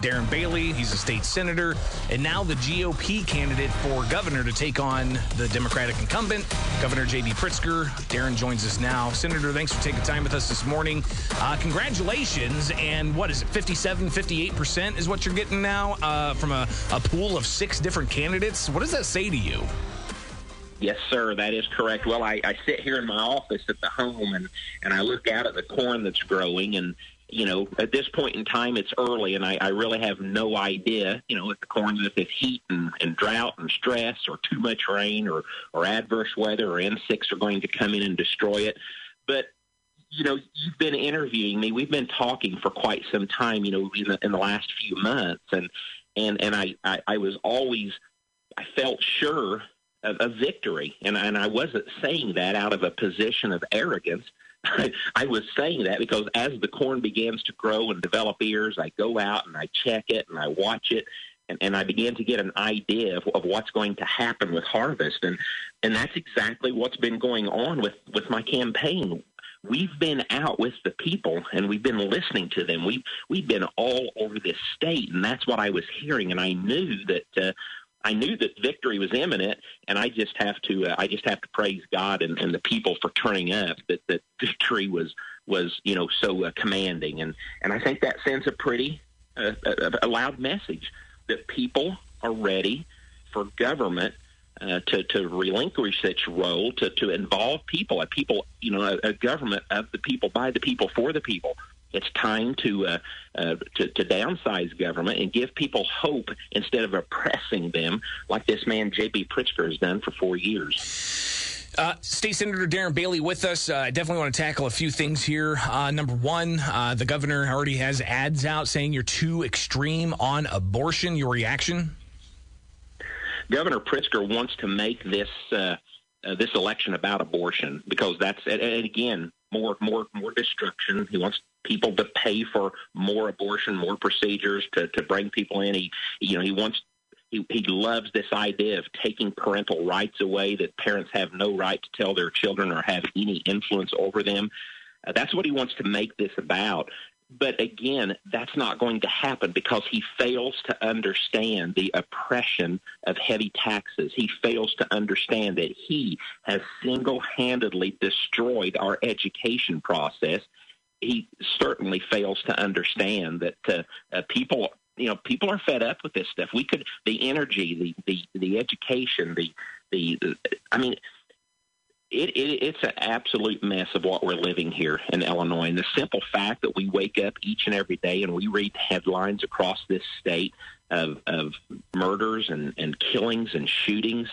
Darren Bailey. He's a state senator, and now the GOP candidate for governor to take on the Democratic incumbent, Governor J.B. Pritzker. Darren joins us now. Senator, thanks for taking time with us this morning. Uh, congratulations. And what is it, 57, 58% is what you're getting now uh, from a, a pool of six different candidates? What does that say to you? Yes, sir, that is correct. Well, I, I sit here in my office at the home and, and I look out at the corn that's growing and you know, at this point in time, it's early, and I, I really have no idea, you know, if the corn, if it's heat and, and drought and stress, or too much rain, or or adverse weather, or insects are going to come in and destroy it. But you know, you've been interviewing me. We've been talking for quite some time, you know, in the, in the last few months, and and and I, I I was always I felt sure of, of victory, and and I wasn't saying that out of a position of arrogance. I, was saying that because as the corn begins to grow and develop ears, I go out and I check it and I watch it, and, and I began to get an idea of, of what's going to happen with harvest, and and that's exactly what's been going on with with my campaign. We've been out with the people and we've been listening to them. We've we've been all over this state, and that's what I was hearing. And I knew that uh, I knew that victory was imminent, and I just have to uh, I just have to praise God and, and the people for turning up. That that victory was was you know so uh, commanding, and and I think that sends a pretty uh, a, a loud message that people are ready for government uh, to to relinquish its role to to involve people, a people you know a, a government of the people by the people for the people. It's time to, uh, uh, to to downsize government and give people hope instead of oppressing them, like this man J.B. Pritzker has done for four years. Uh, State Senator Darren Bailey with us. Uh, I definitely want to tackle a few things here. Uh, number one, uh, the governor already has ads out saying you're too extreme on abortion. Your reaction? Governor Pritzker wants to make this uh, uh, this election about abortion because that's and again more more more destruction. He wants people to pay for more abortion, more procedures to to bring people in. He you know he wants he, he loves this idea of taking parental rights away, that parents have no right to tell their children or have any influence over them. Uh, that's what he wants to make this about. But again, that's not going to happen because he fails to understand the oppression of heavy taxes. He fails to understand that he has single handedly destroyed our education process. He certainly fails to understand that uh, uh, people you know people are fed up with this stuff we could the energy the the the education the the, the i mean it, it, it's an absolute mess of what we're living here in Illinois. And the simple fact that we wake up each and every day and we read headlines across this state of, of murders and, and killings and shootings,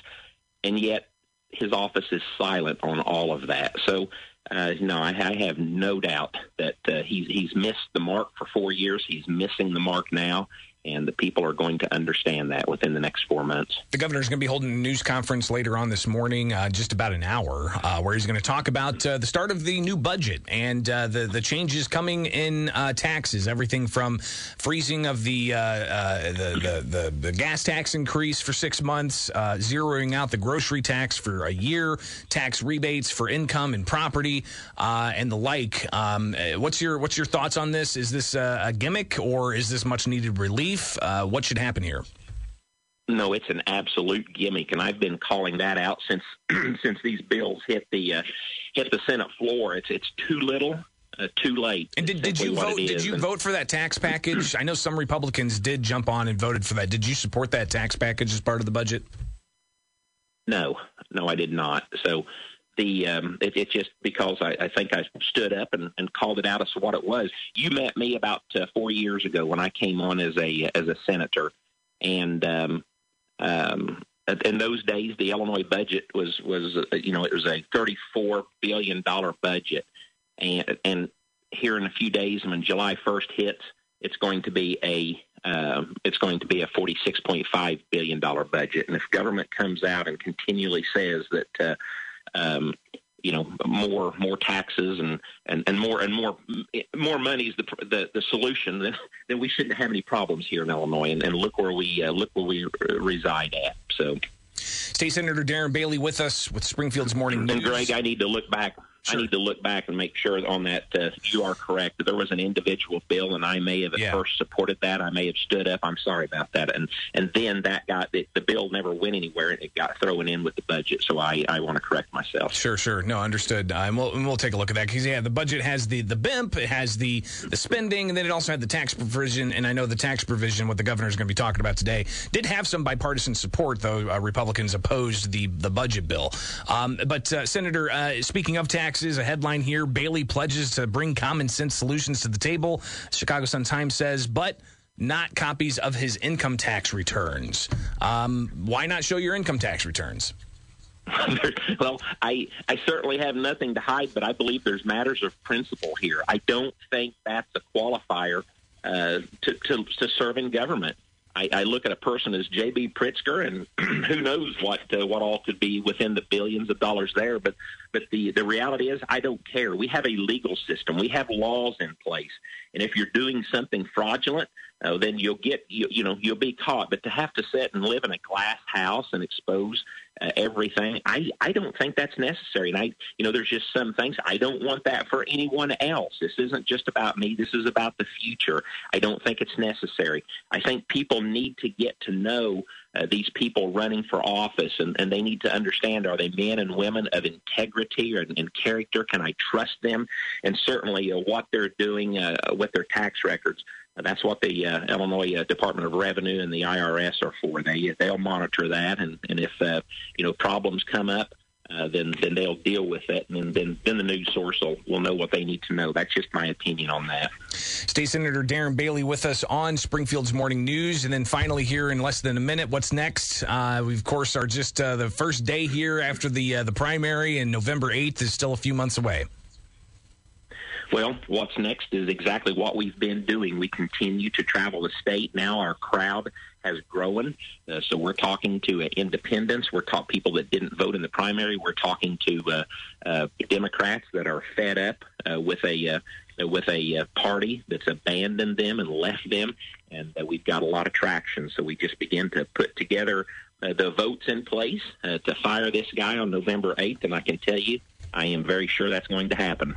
and yet his office is silent on all of that. So, uh, no, I, I have no doubt that uh, he's he's missed the mark for four years. He's missing the mark now, and the people are going to understand that within the next four months. The governor is going to be holding a news conference later on this morning, uh, just about an hour, uh, where he's going to talk about uh, the start of the new budget and uh, the the changes coming in uh, taxes, everything from freezing of the, uh, the, the, the the gas tax increase for six months, zeroing out the grocery tax for a year, tax rebates for income and property, and the like. Um, what's your what's your thoughts on this? Is this a gimmick or is this much needed relief? Uh, what should happen here? No, it's an absolute gimmick, and I've been calling that out since since these bills hit the uh, hit the Senate floor. It's it's too little, uh, too late. And did, did you vote? Did you and, vote for that tax package? I know some Republicans did jump on and voted for that. Did you support that tax package as part of the budget? No, no, I did not. So the um, it, it's just because I, I think I stood up and, and called it out as what it was. You met me about uh, four years ago when I came on as a as a senator, and um, um, in those days the Illinois budget was was uh, you know it was a thirty four billion dollar budget, and and here in a few days when July first hits, it's going to be a um, it's going to be a forty six point five billion dollar budget, and if government comes out and continually says that. Uh, um, you know more more taxes and, and, and more and more more money is the, the the solution then then we shouldn't have any problems here in Illinois. And, and look where we uh, look where we reside at. So. State Senator Darren Bailey with us with Springfield's Morning News. And Greg, I need to look back I need to look back and make sure on that uh, you are correct. There was an individual bill, and I may have at Yeah. first supported that. I may have stood up. I'm sorry about that. And and then that got the, the bill never went anywhere, and it got thrown in with the budget. So I, I want to correct myself. Sure, sure. No, understood. Uh, and, we'll, and we'll take a look at that because yeah, the budget has the the BIMP, it has the the spending, and then it also had the tax provision. And I know the tax provision, what the governor is going to be talking about today, did have some bipartisan support, though uh, Republicans opposed the the budget bill. Um, but uh, Senator, uh, speaking of taxes, a headline here: Bailey pledges to bring common sense solutions to the table. Chicago Sun Times says, but. Not copies of his income tax returns. Um, why not show your income tax returns? well, I I certainly have nothing to hide, but I believe there's matters of principle here. I don't think that's a qualifier uh, to, to to serve in government. I, I look at a person as J.B. Pritzker, and who knows what uh, what all could be within the billions of dollars there. But but the the reality is, I don't care. We have a legal system. We have laws in place, and if you're doing something fraudulent, uh, then you'll get you, you know you'll be caught. But to have to sit and live in a glass house and expose uh, everything, I I don't think that's necessary. And I you know there's just some things I don't want that for anyone else. This isn't just about me. This is about the future. I don't think it's necessary. I think people need to get to know uh, these people running for office, and, and they need to understand: are they men and women of integrity or, and character? Can I trust them? And certainly, uh, what they're doing uh, with their tax records. That's what the uh, Illinois uh, Department of Revenue and the IRS are for. They they'll monitor that, and and if uh, you know problems come up, uh, then then they'll deal with it, and then then the news source will, will know what they need to know. That's just my opinion on that. State Senator Darren Bailey with us on Springfield's Morning News. And then finally, here in less than a minute, what's next? Uh, we, of course, are just uh, the first day here after the uh, the primary, and November 8th is still a few months away. Well, what's next is exactly what we've been doing. We continue to travel the state. Now our crowd has grown. Uh, so we're talking to uh, independents. We're talking people that didn't vote in the primary. We're talking to uh, uh, Democrats that are fed up uh, with a uh, with a party that's abandoned them and left them. And we've got a lot of traction. So we just begin to put together the votes in place to fire this guy on November 8th. And I can tell you, I am very sure that's going to happen.